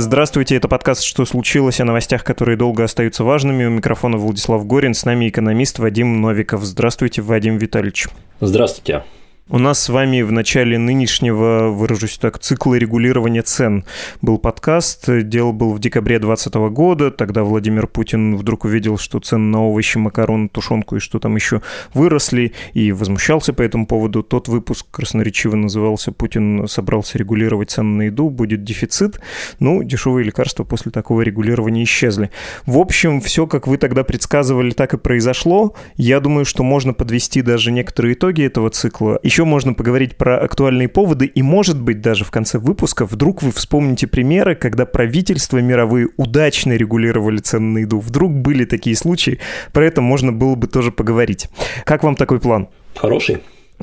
Здравствуйте, это подкаст «Что случилось?» о новостях, которые долго остаются важными. У микрофона Владислав Горин, с нами экономист Вадим Новиков. Здравствуйте, Вадим Витальевич. Здравствуйте. У нас с вами в начале нынешнего, выражусь так, цикла регулирования цен был подкаст. Дело был в декабре 2020 года. Тогда Владимир Путин вдруг увидел, что цены на овощи, макароны, тушенку и что там еще выросли, и возмущался по этому поводу. Тот выпуск красноречиво назывался «Путин собрался регулировать цены на еду, будет дефицит». Ну, дешевые лекарства после такого регулирования исчезли. В общем, все, как вы тогда предсказывали, так и произошло. Я думаю, что можно подвести даже некоторые итоги этого цикла. Еще еще можно поговорить про актуальные поводы, и, может быть, даже в конце выпуска вдруг вы вспомните примеры, когда правительства мировые удачно регулировали цены на еду. Вдруг были такие случаи, про это можно было бы тоже поговорить. Как вам такой план? Хороший.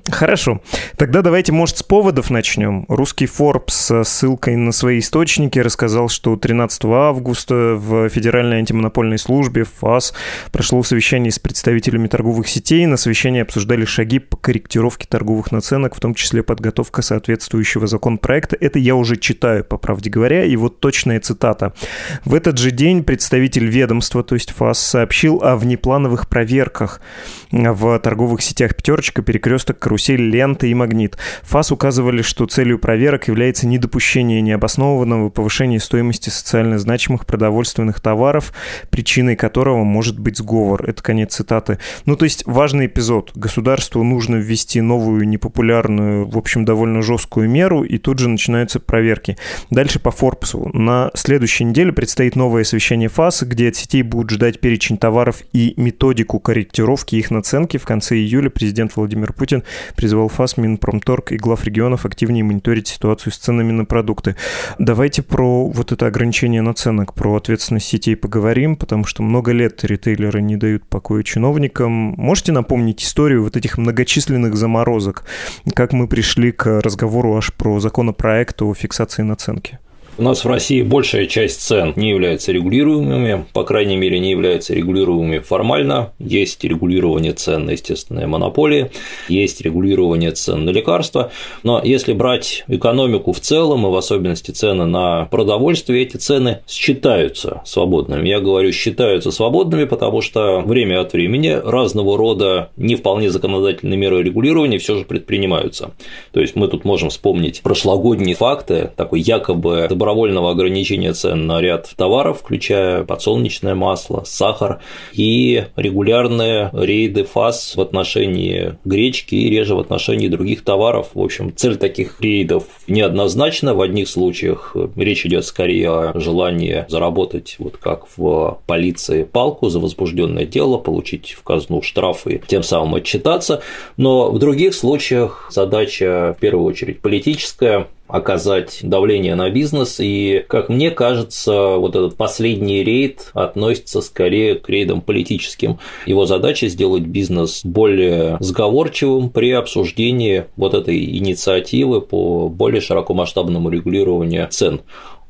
Хорошо. Тогда давайте, может, с поводов начнем. Русский Forbes с ссылкой на свои источники рассказал, что 13 августа в Федеральной антимонопольной службе ФАС прошло совещание с представителями торговых сетей. На совещании обсуждали шаги по корректировке торговых наценок, в том числе подготовка соответствующего законопроекта. Это я уже читаю, по правде говоря, и вот точная цитата. В этот же день представитель ведомства, то есть ФАС, сообщил о внеплановых проверках в торговых сетях «Пятерочка», «Перекресток», «Карусель», «Лента» и «Магнит». ФАС указывали, что целью проверок является недопущение необоснованного повышения стоимости социально значимых продовольственных товаров, причиной которого может быть сговор. Это конец цитаты. Ну, то есть важный эпизод. Государству нужно ввести новую непопулярную, в общем, довольно жесткую меру, и тут же начинаются проверки. Дальше по Форбсу. На следующей неделе предстоит новое совещание ФАС, где от сетей будут ждать перечень товаров и методику корректировки их наценки. В конце июля президент Владимир Путин призвал ФАС, Минпромторг и глав регионов активнее мониторить ситуацию с ценами на продукты. Давайте про вот это ограничение наценок, про ответственность сетей поговорим, потому что много лет ритейлеры не дают покоя чиновникам. Можете напомнить историю вот этих многочисленных заморозок? Как мы пришли к разговору аж про законопроект о фиксации наценки? У нас в России большая часть цен не является регулируемыми, по крайней мере, не являются регулируемыми формально. Есть регулирование цен на естественные монополии, есть регулирование цен на лекарства. Но если брать экономику в целом, и в особенности цены на продовольствие, эти цены считаются свободными. Я говорю, считаются свободными, потому что время от времени разного рода не вполне законодательные меры регулирования все же предпринимаются. То есть мы тут можем вспомнить прошлогодние факты, такой якобы добровольного ограничения цен на ряд товаров, включая подсолнечное масло, сахар и регулярные рейды ФАС в отношении гречки и реже в отношении других товаров. В общем, цель таких рейдов неоднозначна. В одних случаях речь идет скорее о желании заработать, вот как в полиции, палку за возбужденное дело, получить в казну штрафы, тем самым отчитаться. Но в других случаях задача в первую очередь политическая, оказать давление на бизнес. И, как мне кажется, вот этот последний рейд относится скорее к рейдам политическим. Его задача сделать бизнес более сговорчивым при обсуждении вот этой инициативы по более широкомасштабному регулированию цен.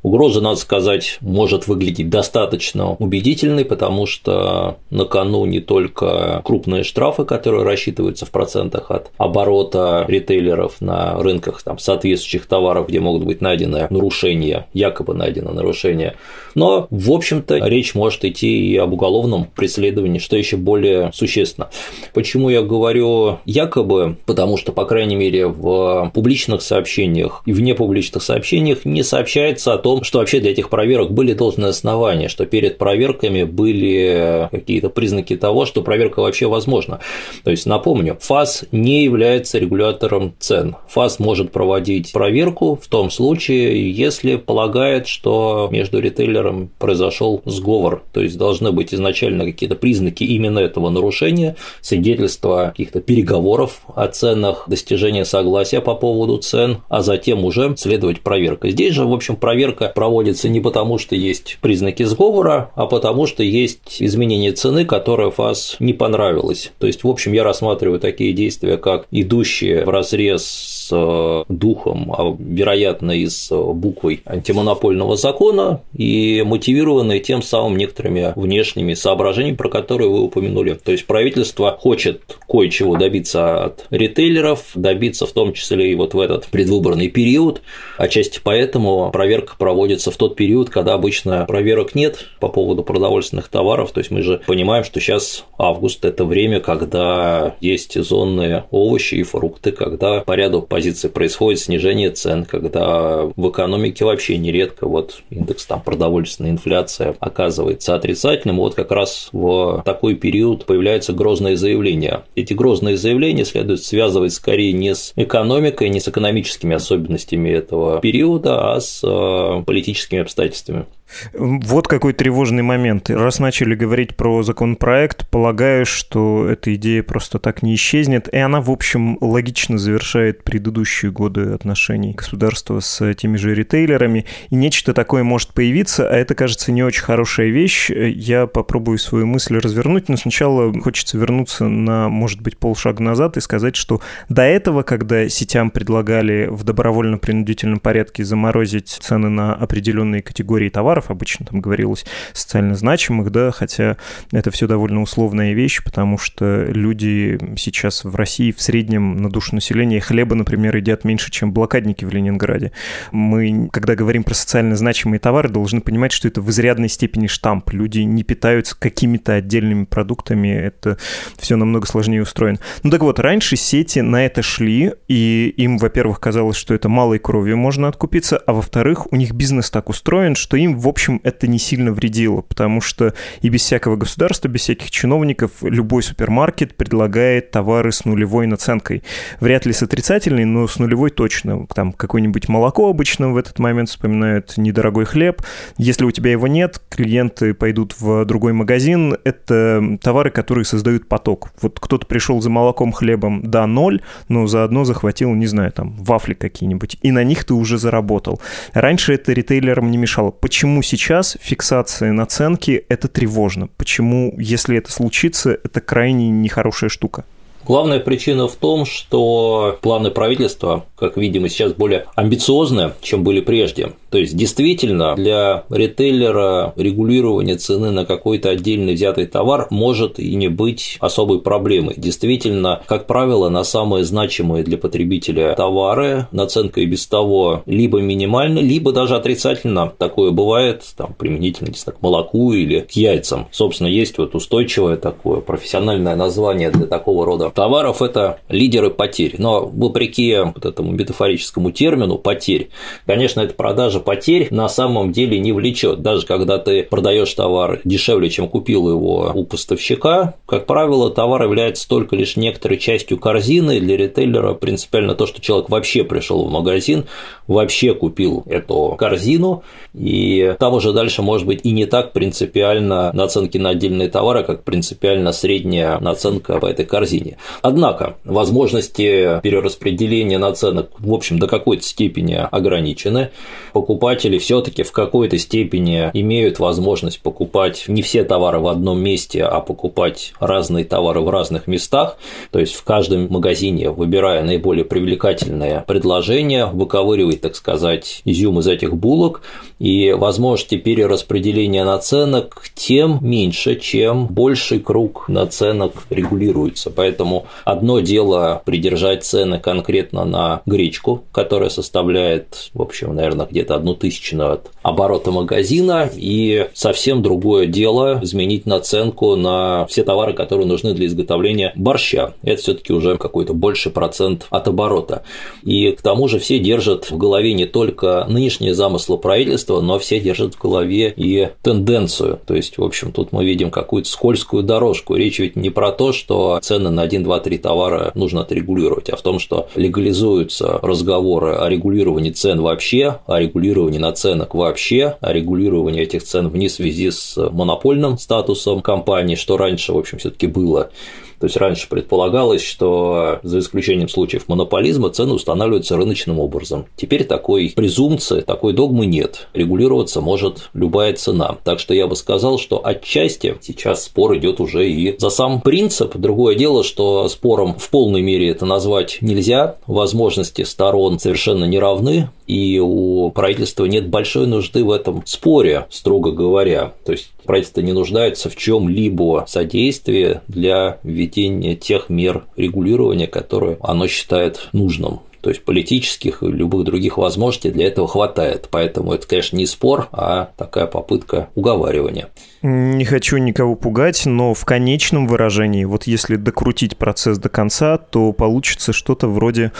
Угроза, надо сказать, может выглядеть достаточно убедительной, потому что на кону не только крупные штрафы, которые рассчитываются в процентах от оборота ритейлеров на рынках там, соответствующих товаров, где могут быть найдены нарушения, якобы найдены нарушения, но, в общем-то, речь может идти и об уголовном преследовании, что еще более существенно. Почему я говорю якобы? Потому что, по крайней мере, в публичных сообщениях и вне публичных сообщениях не сообщается о том, том, что вообще для этих проверок были должные основания, что перед проверками были какие-то признаки того, что проверка вообще возможна. То есть, напомню, ФАС не является регулятором цен. ФАС может проводить проверку в том случае, если полагает, что между ритейлером произошел сговор, то есть должны быть изначально какие-то признаки именно этого нарушения, свидетельства каких-то переговоров о ценах, достижения согласия по поводу цен, а затем уже следовать проверка. Здесь же, в общем, проверка проверка проводится не потому, что есть признаки сговора, а потому, что есть изменение цены, которое ФАС не понравилось. То есть, в общем, я рассматриваю такие действия, как идущие в разрез с э, духом, а вероятно и с буквой антимонопольного закона, и мотивированные тем самым некоторыми внешними соображениями, про которые вы упомянули. То есть правительство хочет кое-чего добиться от ритейлеров, добиться в том числе и вот в этот предвыборный период, отчасти поэтому проверка проводится в тот период, когда обычно проверок нет по поводу продовольственных товаров, то есть мы же понимаем, что сейчас август – это время, когда есть сезонные овощи и фрукты, когда по ряду позиций происходит снижение цен, когда в экономике вообще нередко вот индекс там продовольственной инфляция оказывается отрицательным, вот как раз в такой период появляются грозные заявления. Эти грозные заявления следует связывать скорее не с экономикой, не с экономическими особенностями этого периода, а с э, политическими обстоятельствами. Вот какой тревожный момент. Раз начали говорить про законопроект, полагаю, что эта идея просто так не исчезнет, и она, в общем, логично завершает предыдущие годы отношений государства с теми же ритейлерами, и нечто такое может появиться, а это, кажется, не очень хорошая вещь. Я попробую свою мысль развернуть, но сначала хочется вернуться на, может быть, полшага назад и сказать, что до этого, когда сетям предлагали в добровольно-принудительном порядке заморозить цены на определенные категории товаров, товаров, обычно там говорилось социально значимых, да, хотя это все довольно условная вещь, потому что люди сейчас в России в среднем на душу населения хлеба, например, едят меньше, чем блокадники в Ленинграде. Мы, когда говорим про социально значимые товары, должны понимать, что это в изрядной степени штамп. Люди не питаются какими-то отдельными продуктами, это все намного сложнее устроено. Ну так вот, раньше сети на это шли, и им, во-первых, казалось, что это малой кровью можно откупиться, а во-вторых, у них бизнес так устроен, что им, в общем, это не сильно вредило, потому что и без всякого государства, без всяких чиновников любой супермаркет предлагает товары с нулевой наценкой. Вряд ли с отрицательной, но с нулевой точно. Там какое-нибудь молоко обычно в этот момент вспоминают, недорогой хлеб. Если у тебя его нет, клиенты пойдут в другой магазин. Это товары, которые создают поток. Вот кто-то пришел за молоком, хлебом, да, ноль, но заодно захватил, не знаю, там, вафли какие-нибудь, и на них ты уже заработал. Раньше это ритейлерам не мешало. Почему почему сейчас фиксация наценки – это тревожно? Почему, если это случится, это крайне нехорошая штука? Главная причина в том, что планы правительства, как видимо, сейчас более амбициозны, чем были прежде. То есть, действительно, для ритейлера регулирование цены на какой-то отдельный взятый товар может и не быть особой проблемой. Действительно, как правило, на самые значимые для потребителя товары наценка и без того либо минимальна, либо даже отрицательно. Такое бывает там, применительно не знаю, к молоку или к яйцам. Собственно, есть вот устойчивое такое профессиональное название для такого рода товаров – это лидеры потерь. Но вопреки вот этому метафорическому термину потерь, конечно, продажа продажа потерь на самом деле не влечет. Даже когда ты продаешь товар дешевле, чем купил его у поставщика, как правило, товар является только лишь некоторой частью корзины. Для ритейлера принципиально то, что человек вообще пришел в магазин, вообще купил эту корзину, и там уже дальше может быть и не так принципиально наценки на отдельные товары, как принципиально средняя наценка по этой корзине. Однако возможности перераспределения наценок, в общем, до какой-то степени ограничены покупатели все-таки в какой-то степени имеют возможность покупать не все товары в одном месте, а покупать разные товары в разных местах. То есть в каждом магазине, выбирая наиболее привлекательное предложение, выковыривать, так сказать, изюм из этих булок, и возможности перераспределения наценок тем меньше, чем больший круг наценок регулируется. Поэтому одно дело придержать цены конкретно на гречку, которая составляет, в общем, наверное, где-то одну тысячную от оборота магазина, и совсем другое дело изменить наценку на все товары, которые нужны для изготовления борща. Это все таки уже какой-то больший процент от оборота. И к тому же все держат в голове не только нынешние замыслы правительства, но все держат в голове и тенденцию. То есть, в общем, тут мы видим какую-то скользкую дорожку. Речь ведь не про то, что цены на 1, 2, 3 товара нужно отрегулировать, а в том, что легализуются разговоры о регулировании цен вообще, о регулировании наценок вообще, о регулировании этих цен вне связи с монопольным статусом компании, что раньше, в общем, все таки было То есть раньше предполагалось, что за исключением случаев монополизма цены устанавливаются рыночным образом. Теперь такой презумпции, такой догмы нет. Регулироваться может любая цена. Так что я бы сказал, что отчасти сейчас спор идет уже и за сам принцип. Другое дело, что спором в полной мере это назвать нельзя. Возможности сторон совершенно не равны и у правительства нет большой нужды в этом споре, строго говоря. То есть правительство не нуждается в чем-либо содействии для введения тех мер регулирования, которые оно считает нужным. То есть политических и любых других возможностей для этого хватает. Поэтому это, конечно, не спор, а такая попытка уговаривания. Не хочу никого пугать, но в конечном выражении, вот если докрутить процесс до конца, то получится что-то вроде...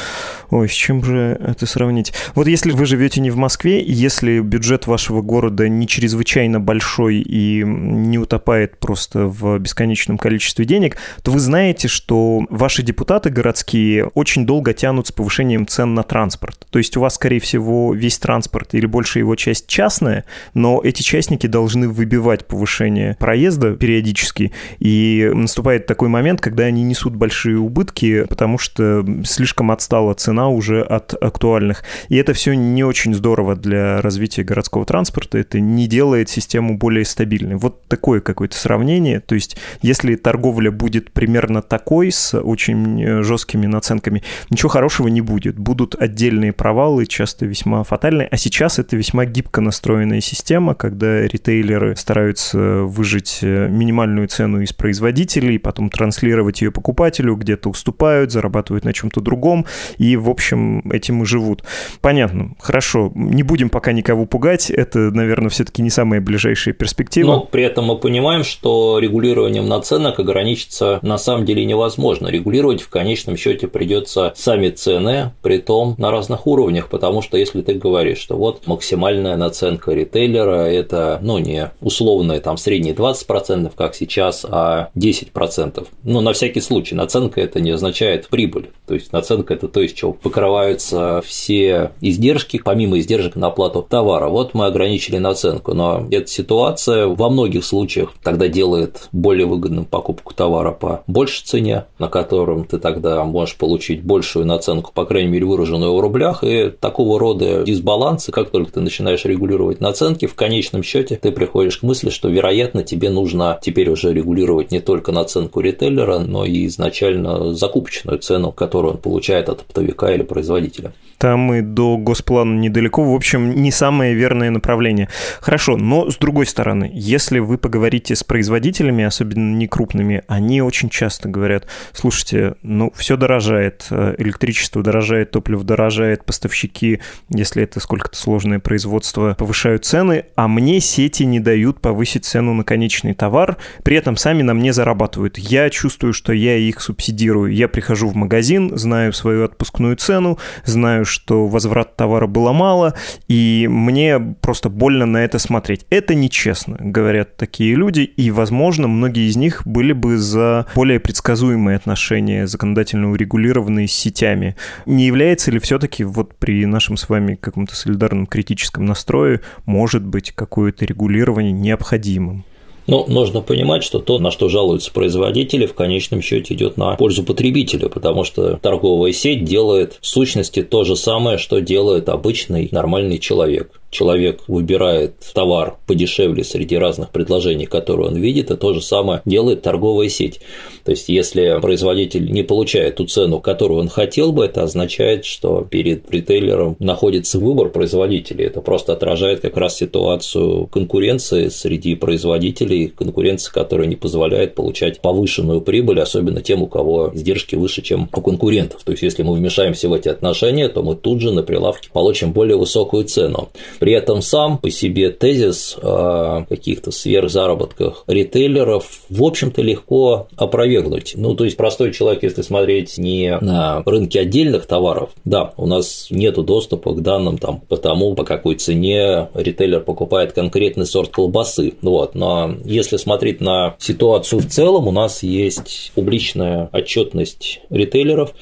Ой, с чем же это сравнить? Вот если вы живете не в Москве, если бюджет вашего города не чрезвычайно большой и не утопает просто в бесконечном количестве денег, то вы знаете, что ваши депутаты городские очень долго тянут с повышением цен на транспорт. То есть у вас, скорее всего, весь транспорт или большая его часть частная, но эти частники должны выбивать повышение повышение проезда периодически, и наступает такой момент, когда они несут большие убытки, потому что слишком отстала цена уже от актуальных. И это все не очень здорово для развития городского транспорта, это не делает систему более стабильной. Вот такое какое-то сравнение, то есть если торговля будет примерно такой, с очень жесткими наценками, ничего хорошего не будет. Будут отдельные провалы, часто весьма фатальные, а сейчас это весьма гибко настроенная система, когда ритейлеры стараются выжить э, минимальную цену из производителей, потом транслировать ее покупателю, где-то уступают, зарабатывают на чем-то другом, и, в общем, этим и живут. Понятно, хорошо, не будем пока никого пугать, это, наверное, все-таки не самая ближайшая перспектива. Но при этом мы понимаем, что регулированием наценок ограничиться на самом деле невозможно. Регулировать в конечном счете придется сами цены, при том на разных уровнях, потому что если ты говоришь, что вот максимальная наценка ритейлера – это, ну, не условная там средние 20%, как сейчас, а 10%. Ну, на всякий случай, наценка это не означает прибыль. То есть наценка это то, из чего покрываются все издержки, помимо издержек на оплату товара. Вот мы ограничили наценку, но эта ситуация во многих случаях тогда делает более выгодным покупку товара по большей цене, на котором ты тогда можешь получить большую наценку, по крайней мере, выраженную в рублях, и такого рода дисбалансы, как только ты начинаешь регулировать наценки, в конечном счете ты приходишь к мысли, что вероятно, тебе нужно теперь уже регулировать не только наценку ритейлера, но и изначально закупочную цену, которую он получает от оптовика или производителя. Там и до госплана недалеко, в общем, не самое верное направление. Хорошо, но с другой стороны, если вы поговорите с производителями, особенно не крупными, они очень часто говорят, слушайте, ну, все дорожает, электричество дорожает, топливо дорожает, поставщики, если это сколько-то сложное производство, повышают цены, а мне сети не дают повысить цену на конечный товар, при этом сами на мне зарабатывают. Я чувствую, что я их субсидирую. Я прихожу в магазин, знаю свою отпускную цену, знаю, что возврат товара было мало, и мне просто больно на это смотреть. Это нечестно, говорят такие люди, и, возможно, многие из них были бы за более предсказуемые отношения, законодательно урегулированные с сетями. Не является ли все-таки вот при нашем с вами каком-то солидарном критическом настрое, может быть, какое-то регулирование необходимым? Ну, нужно понимать, что то, на что жалуются производители, в конечном счете идет на пользу потребителя, потому что торговая сеть делает в сущности то же самое, что делает обычный нормальный человек человек выбирает товар подешевле среди разных предложений, которые он видит, и то же самое делает торговая сеть. То есть, если производитель не получает ту цену, которую он хотел бы, это означает, что перед ритейлером находится выбор производителей. Это просто отражает как раз ситуацию конкуренции среди производителей, конкуренции, которая не позволяет получать повышенную прибыль, особенно тем, у кого издержки выше, чем у конкурентов. То есть, если мы вмешаемся в эти отношения, то мы тут же на прилавке получим более высокую цену. При этом сам по себе тезис о каких-то сверхзаработках ритейлеров, в общем-то, легко опровергнуть. Ну, то есть, простой человек, если смотреть не на рынке отдельных товаров, да, у нас нет доступа к данным там, по тому, по какой цене ритейлер покупает конкретный сорт колбасы. Вот. Но если смотреть на ситуацию в целом, у нас есть публичная отчетность ритейлеров,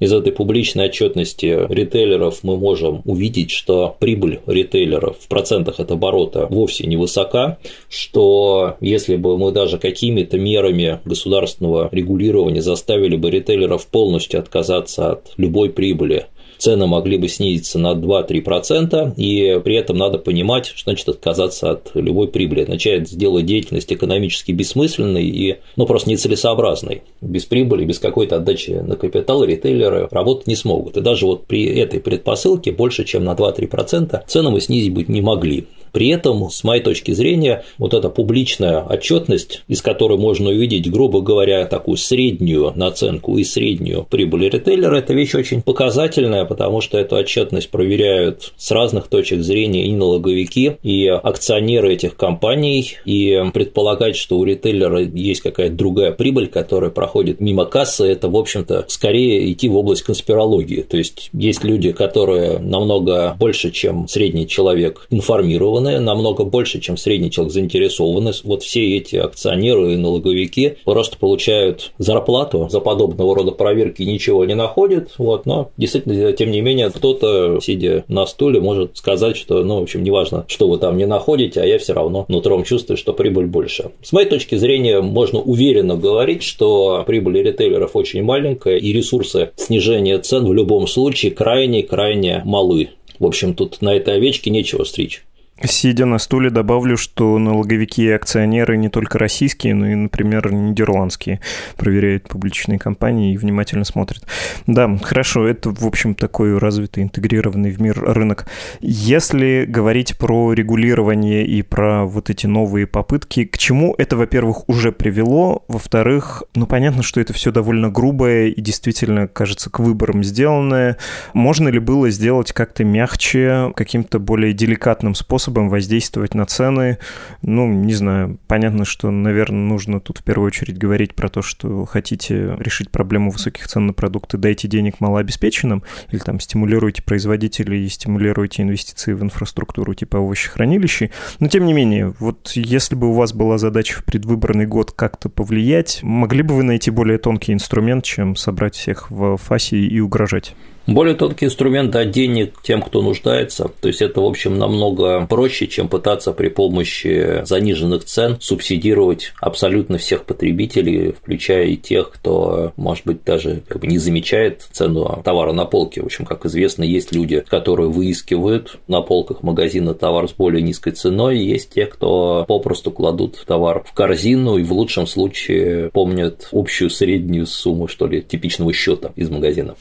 из этой публичной отчетности ритейлеров мы можем увидеть, что прибыль ритейлеров ритейлеров в процентах от оборота вовсе не высока, что если бы мы даже какими-то мерами государственного регулирования заставили бы ритейлеров полностью отказаться от любой прибыли, цены могли бы снизиться на 2-3%, и при этом надо понимать, что значит отказаться от любой прибыли. Означает сделать деятельность экономически бессмысленной и ну, просто нецелесообразной. Без прибыли, без какой-то отдачи на капитал ритейлеры работать не смогут. И даже вот при этой предпосылке больше, чем на 2-3% цены мы снизить быть не могли. При этом, с моей точки зрения, вот эта публичная отчетность, из которой можно увидеть, грубо говоря, такую среднюю наценку и среднюю прибыль ритейлера, это вещь очень показательная, потому что эту отчетность проверяют с разных точек зрения и налоговики, и акционеры этих компаний, и предполагать, что у ритейлера есть какая-то другая прибыль, которая проходит мимо кассы, это, в общем-то, скорее идти в область конспирологии. То есть есть люди, которые намного больше, чем средний человек, информированы заинтересованы, намного больше, чем средний человек заинтересованы. Вот все эти акционеры и налоговики просто получают зарплату за подобного рода проверки ничего не находят, вот, но действительно, тем не менее, кто-то, сидя на стуле, может сказать, что, ну, в общем, неважно, что вы там не находите, а я все равно нутром чувствую, что прибыль больше. С моей точки зрения, можно уверенно говорить, что прибыль ритейлеров очень маленькая, и ресурсы снижения цен в любом случае крайне-крайне малы. В общем, тут на этой овечке нечего стричь. Сидя на стуле, добавлю, что налоговики и акционеры не только российские, но и, например, нидерландские проверяют публичные компании и внимательно смотрят. Да, хорошо, это, в общем, такой развитый, интегрированный в мир рынок. Если говорить про регулирование и про вот эти новые попытки, к чему это, во-первых, уже привело, во-вторых, ну, понятно, что это все довольно грубое и действительно, кажется, к выборам сделанное. Можно ли было сделать как-то мягче, каким-то более деликатным способом, способом воздействовать на цены. Ну, не знаю, понятно, что, наверное, нужно тут в первую очередь говорить про то, что хотите решить проблему высоких цен на продукты, дайте денег малообеспеченным, или там стимулируйте производителей и стимулируйте инвестиции в инфраструктуру типа овощехранилищей. Но, тем не менее, вот если бы у вас была задача в предвыборный год как-то повлиять, могли бы вы найти более тонкий инструмент, чем собрать всех в фасе и угрожать? Более тонкий инструмент дать денег тем, кто нуждается. То есть это, в общем, намного проще, чем пытаться при помощи заниженных цен субсидировать абсолютно всех потребителей, включая и тех, кто, может быть, даже как бы не замечает цену товара на полке. В общем, как известно, есть люди, которые выискивают на полках магазина товар с более низкой ценой, есть те, кто попросту кладут товар в корзину и в лучшем случае помнят общую среднюю сумму, что ли, типичного счета из магазина.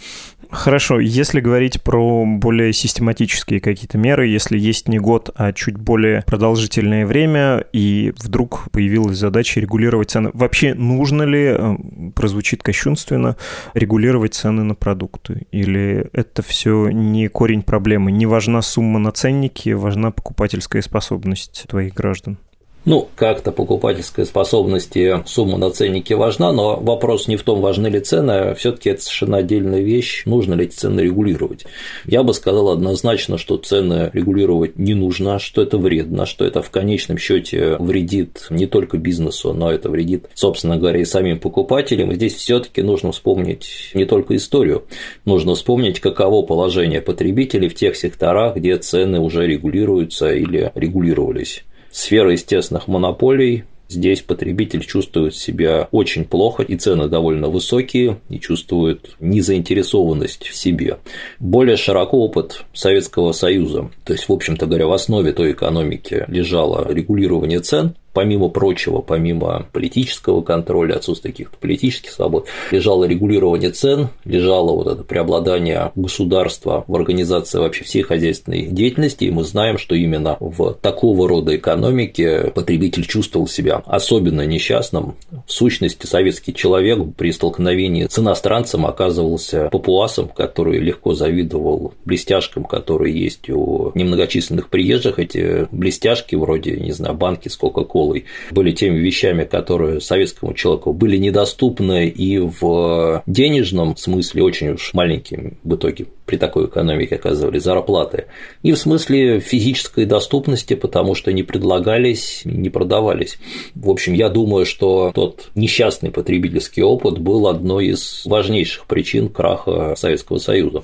Хорошо, если говорить про более систематические какие-то меры, если есть не год, а чуть более продолжительное время, и вдруг появилась задача регулировать цены, вообще нужно ли, э, прозвучит кощунственно, регулировать цены на продукты? Или это все не корень проблемы? Не важна сумма на ценнике, важна покупательская способность твоих граждан? Ну, как-то покупательская способность и сумма на ценнике важна, но вопрос не в том, важны ли цены, а все таки это совершенно отдельная вещь, нужно ли эти цены регулировать. Я бы сказал однозначно, что цены регулировать не нужно, что это вредно, что это в конечном счете вредит не только бизнесу, но это вредит, собственно говоря, и самим покупателям. И здесь все таки нужно вспомнить не только историю, нужно вспомнить, каково положение потребителей в тех секторах, где цены уже регулируются или регулировались сфера естественных монополий, Здесь потребитель чувствует себя очень плохо, и цены довольно высокие, и чувствует незаинтересованность в себе. Более широко опыт Советского Союза. То есть, в общем-то говоря, в основе той экономики лежало регулирование цен, помимо прочего, помимо политического контроля, отсутствия каких-то политических свобод, лежало регулирование цен, лежало вот это преобладание государства в организации вообще всей хозяйственной деятельности, и мы знаем, что именно в такого рода экономике потребитель чувствовал себя особенно несчастным. В сущности, советский человек при столкновении с иностранцем оказывался папуасом, который легко завидовал блестяшкам, которые есть у немногочисленных приезжих. Эти блестяшки вроде, не знаю, банки с Кока-Колой школой были теми вещами, которые советскому человеку были недоступны и в денежном смысле очень уж маленькими в итоге при такой экономике оказывали зарплаты, и в смысле физической доступности, потому что не предлагались, не продавались. В общем, я думаю, что тот несчастный потребительский опыт был одной из важнейших причин краха Советского Союза.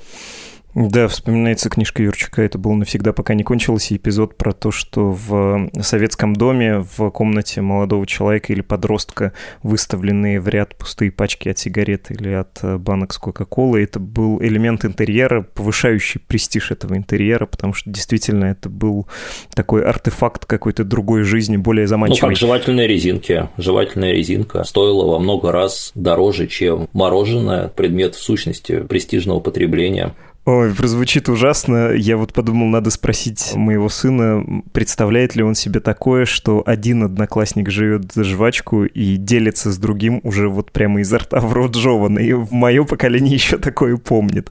Да, вспоминается книжка Юрчика «Это было навсегда, пока не кончилось», и эпизод про то, что в советском доме в комнате молодого человека или подростка выставленные в ряд пустые пачки от сигарет или от э, банок с Кока-Колой. Это был элемент интерьера, повышающий престиж этого интерьера, потому что действительно это был такой артефакт какой-то другой жизни, более заманчивый. Ну, как жевательные резинки. Жевательная резинка стоила во много раз дороже, чем мороженое, предмет в сущности престижного потребления. Ой, прозвучит ужасно. Я вот подумал, надо спросить моего сына, представляет ли он себе такое, что один одноклассник живет за жвачку и делится с другим уже вот прямо изо рта в рот жеванный. В мое поколение еще такое помнит.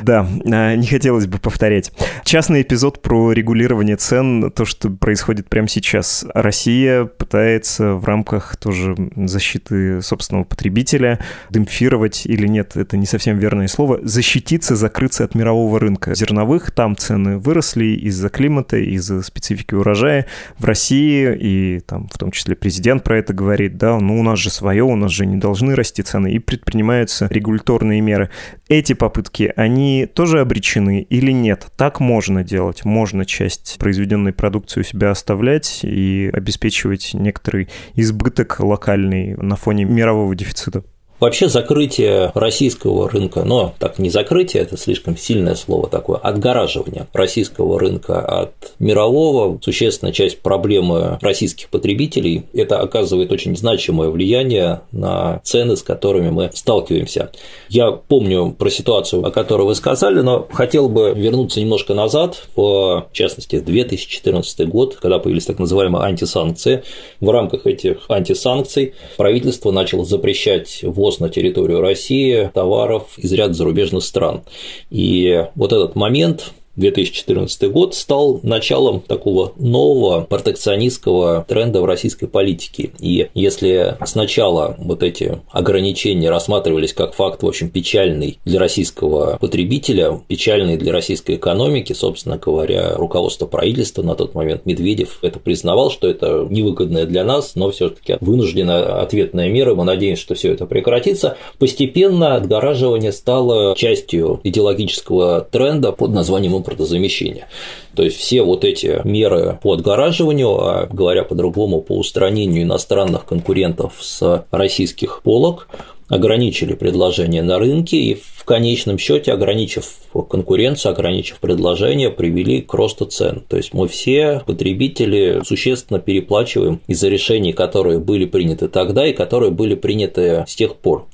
Да, а, не хотелось бы повторять. Частный эпизод про регулирование цен, то, что происходит прямо сейчас. Россия пытается в рамках тоже защиты собственного потребителя демпфировать или нет, это не совсем верное слово, защититься, закрыться от мирового рынка зерновых. Там цены выросли из-за климата, из-за специфики урожая. В России, и там в том числе президент про это говорит, да, ну у нас же свое, у нас же не должны расти цены, и предпринимаются регуляторные меры. Эти попытки, они тоже обречены или нет? Так можно делать. Можно часть произведенной продукции у себя оставлять и обеспечивать некоторый избыток локальный на фоне мирового дефицита. Вообще закрытие российского рынка, но так не закрытие, это слишком сильное слово такое, отгораживание российского рынка от мирового, существенная часть проблемы российских потребителей, это оказывает очень значимое влияние на цены, с которыми мы сталкиваемся. Я помню про ситуацию, о которой вы сказали, но хотел бы вернуться немножко назад, в частности, 2014 год, когда появились так называемые антисанкции. В рамках этих антисанкций правительство начало запрещать ввоз ввоз на территорию России товаров из ряда зарубежных стран. И вот этот момент 2014 год стал началом такого нового протекционистского тренда в российской политике. И если сначала вот эти ограничения рассматривались как факт, в общем, печальный для российского потребителя, печальный для российской экономики, собственно говоря, руководство правительства на тот момент Медведев это признавал, что это невыгодное для нас, но все-таки вынужденная ответная мера. Мы надеемся, что все это прекратится. Постепенно отгораживание стало частью идеологического тренда под названием импортозамещения. То есть все вот эти меры по отгораживанию, а говоря по-другому, по устранению иностранных конкурентов с российских полок, ограничили предложение на рынке и в конечном счете, ограничив конкуренцию, ограничив предложение, привели к росту цен. То есть мы все, потребители, существенно переплачиваем из-за решений, которые были приняты тогда и которые были приняты с тех пор.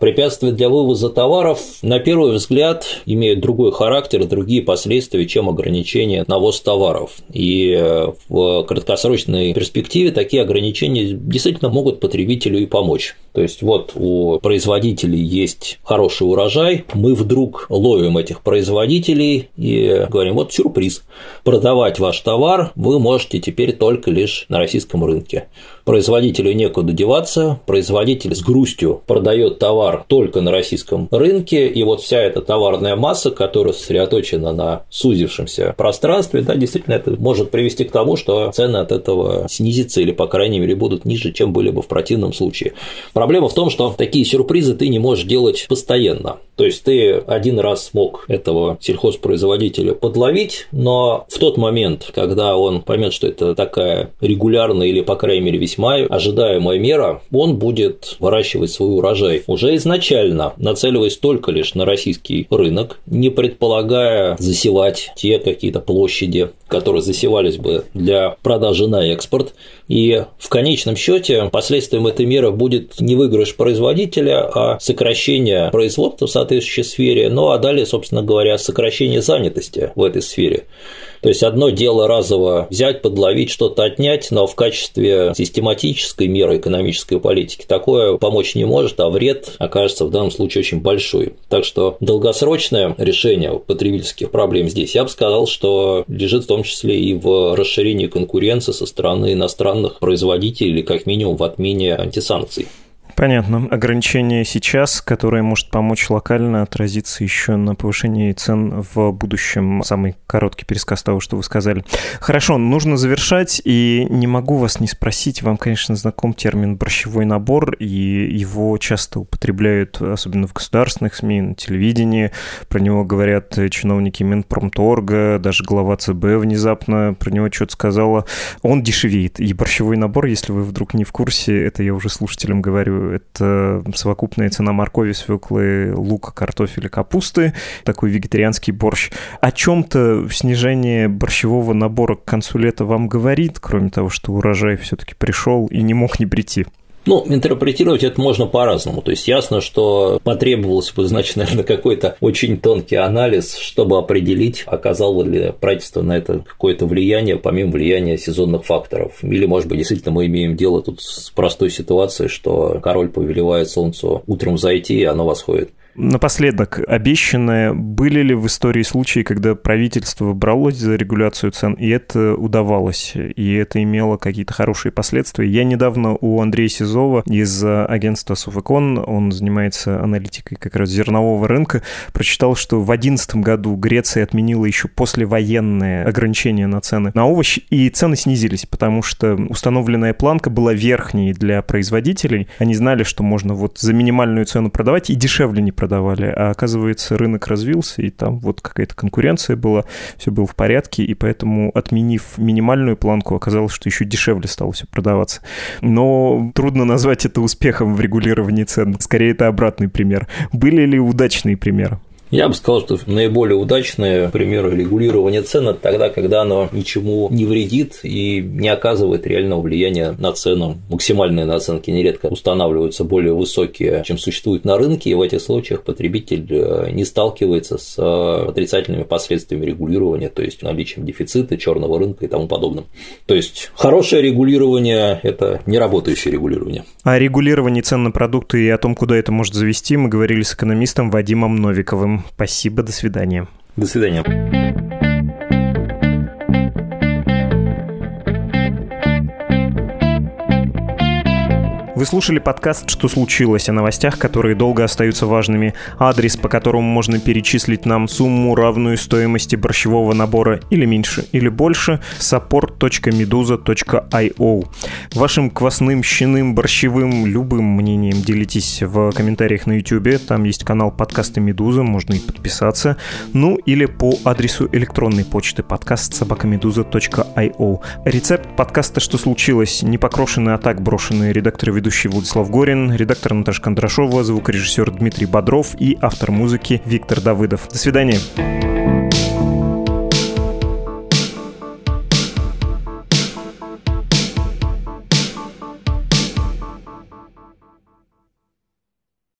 Препятствия для вывоза товаров, на первый взгляд, имеют другой характер другие последствия, чем ограничение на ввоз товаров. И в краткосрочной перспективе такие ограничения действительно могут потребителю и помочь. То есть вот у производителей есть хороший урожай, мы вдруг ловим этих производителей и говорим, вот сюрприз, продавать ваш товар вы можете теперь только лишь на российском рынке производителю некуда деваться, производитель с грустью продает товар только на российском рынке, и вот вся эта товарная масса, которая сосредоточена на сузившемся пространстве, да, действительно это может привести к тому, что цены от этого снизятся или, по крайней мере, будут ниже, чем были бы в противном случае. Проблема в том, что такие сюрпризы ты не можешь делать постоянно. То есть ты один раз смог этого сельхозпроизводителя подловить, но в тот момент, когда он поймет, что это такая регулярная или, по крайней мере, весьма ожидаемая мера, он будет выращивать свой урожай уже изначально, нацеливаясь только лишь на российский рынок, не предполагая засевать те какие-то площади, которые засевались бы для продажи на экспорт. И в конечном счете последствием этой меры будет не выигрыш производителя, а сокращение производства соответствующей сфере, ну а далее, собственно говоря, сокращение занятости в этой сфере. То есть одно дело разово взять, подловить, что-то отнять, но в качестве систематической меры экономической политики такое помочь не может, а вред окажется в данном случае очень большой. Так что долгосрочное решение потребительских проблем здесь, я бы сказал, что лежит в том числе и в расширении конкуренции со стороны иностранных производителей или как минимум в отмене антисанкций. Понятно. Ограничение сейчас, которое может помочь локально отразиться еще на повышении цен в будущем. Самый короткий пересказ того, что вы сказали. Хорошо, нужно завершать, и не могу вас не спросить. Вам, конечно, знаком термин «борщевой набор», и его часто употребляют, особенно в государственных СМИ, на телевидении. Про него говорят чиновники Минпромторга, даже глава ЦБ внезапно про него что-то сказала. Он дешевеет. И борщевой набор, если вы вдруг не в курсе, это я уже слушателям говорю, это совокупная цена моркови, свеклы, лука, картофеля, капусты, такой вегетарианский борщ. О чем-то снижение борщевого набора к концу лета вам говорит, кроме того, что урожай все-таки пришел и не мог не прийти? Ну, интерпретировать это можно по-разному. То есть ясно, что потребовался бы, значит, наверное, какой-то очень тонкий анализ, чтобы определить, оказало ли правительство на это какое-то влияние, помимо влияния сезонных факторов. Или, может быть, действительно мы имеем дело тут с простой ситуацией, что король повелевает солнцу утром зайти, и оно восходит. Напоследок, обещанное, были ли в истории случаи, когда правительство бралось за регуляцию цен, и это удавалось, и это имело какие-то хорошие последствия? Я недавно у Андрея Сизова из агентства Суфэкон, он занимается аналитикой как раз зернового рынка, прочитал, что в 2011 году Греция отменила еще послевоенные ограничения на цены на овощи, и цены снизились, потому что установленная планка была верхней для производителей. Они знали, что можно вот за минимальную цену продавать и дешевле не продавать продавали, а оказывается рынок развился, и там вот какая-то конкуренция была, все было в порядке, и поэтому, отменив минимальную планку, оказалось, что еще дешевле стало все продаваться. Но трудно назвать это успехом в регулировании цен. Скорее, это обратный пример. Были ли удачные примеры? Я бы сказал, что наиболее удачные примеры регулирования цен – это тогда, когда оно ничему не вредит и не оказывает реального влияния на цену. Максимальные наценки нередко устанавливаются более высокие, чем существуют на рынке, и в этих случаях потребитель э, не сталкивается с э, отрицательными последствиями регулирования, то есть наличием дефицита, черного рынка и тому подобным. То есть хорошее регулирование – это не работающее регулирование. О регулировании цен на продукты и о том, куда это может завести, мы говорили с экономистом Вадимом Новиковым. Спасибо, до свидания. До свидания. Вы слушали подкаст «Что случилось?» о новостях, которые долго остаются важными. Адрес, по которому можно перечислить нам сумму, равную стоимости борщевого набора или меньше, или больше – support.meduza.io. Вашим квасным, щеным, борщевым, любым мнением делитесь в комментариях на YouTube. Там есть канал подкаста «Медуза», можно и подписаться. Ну, или по адресу электронной почты подкаст собакамедуза.io. Рецепт подкаста «Что случилось?» не покрошенный, а так брошенные редакторы ведущий Владислав Горин, редактор Наташа Кондрашова, звукорежиссер Дмитрий Бодров и автор музыки Виктор Давыдов. До свидания.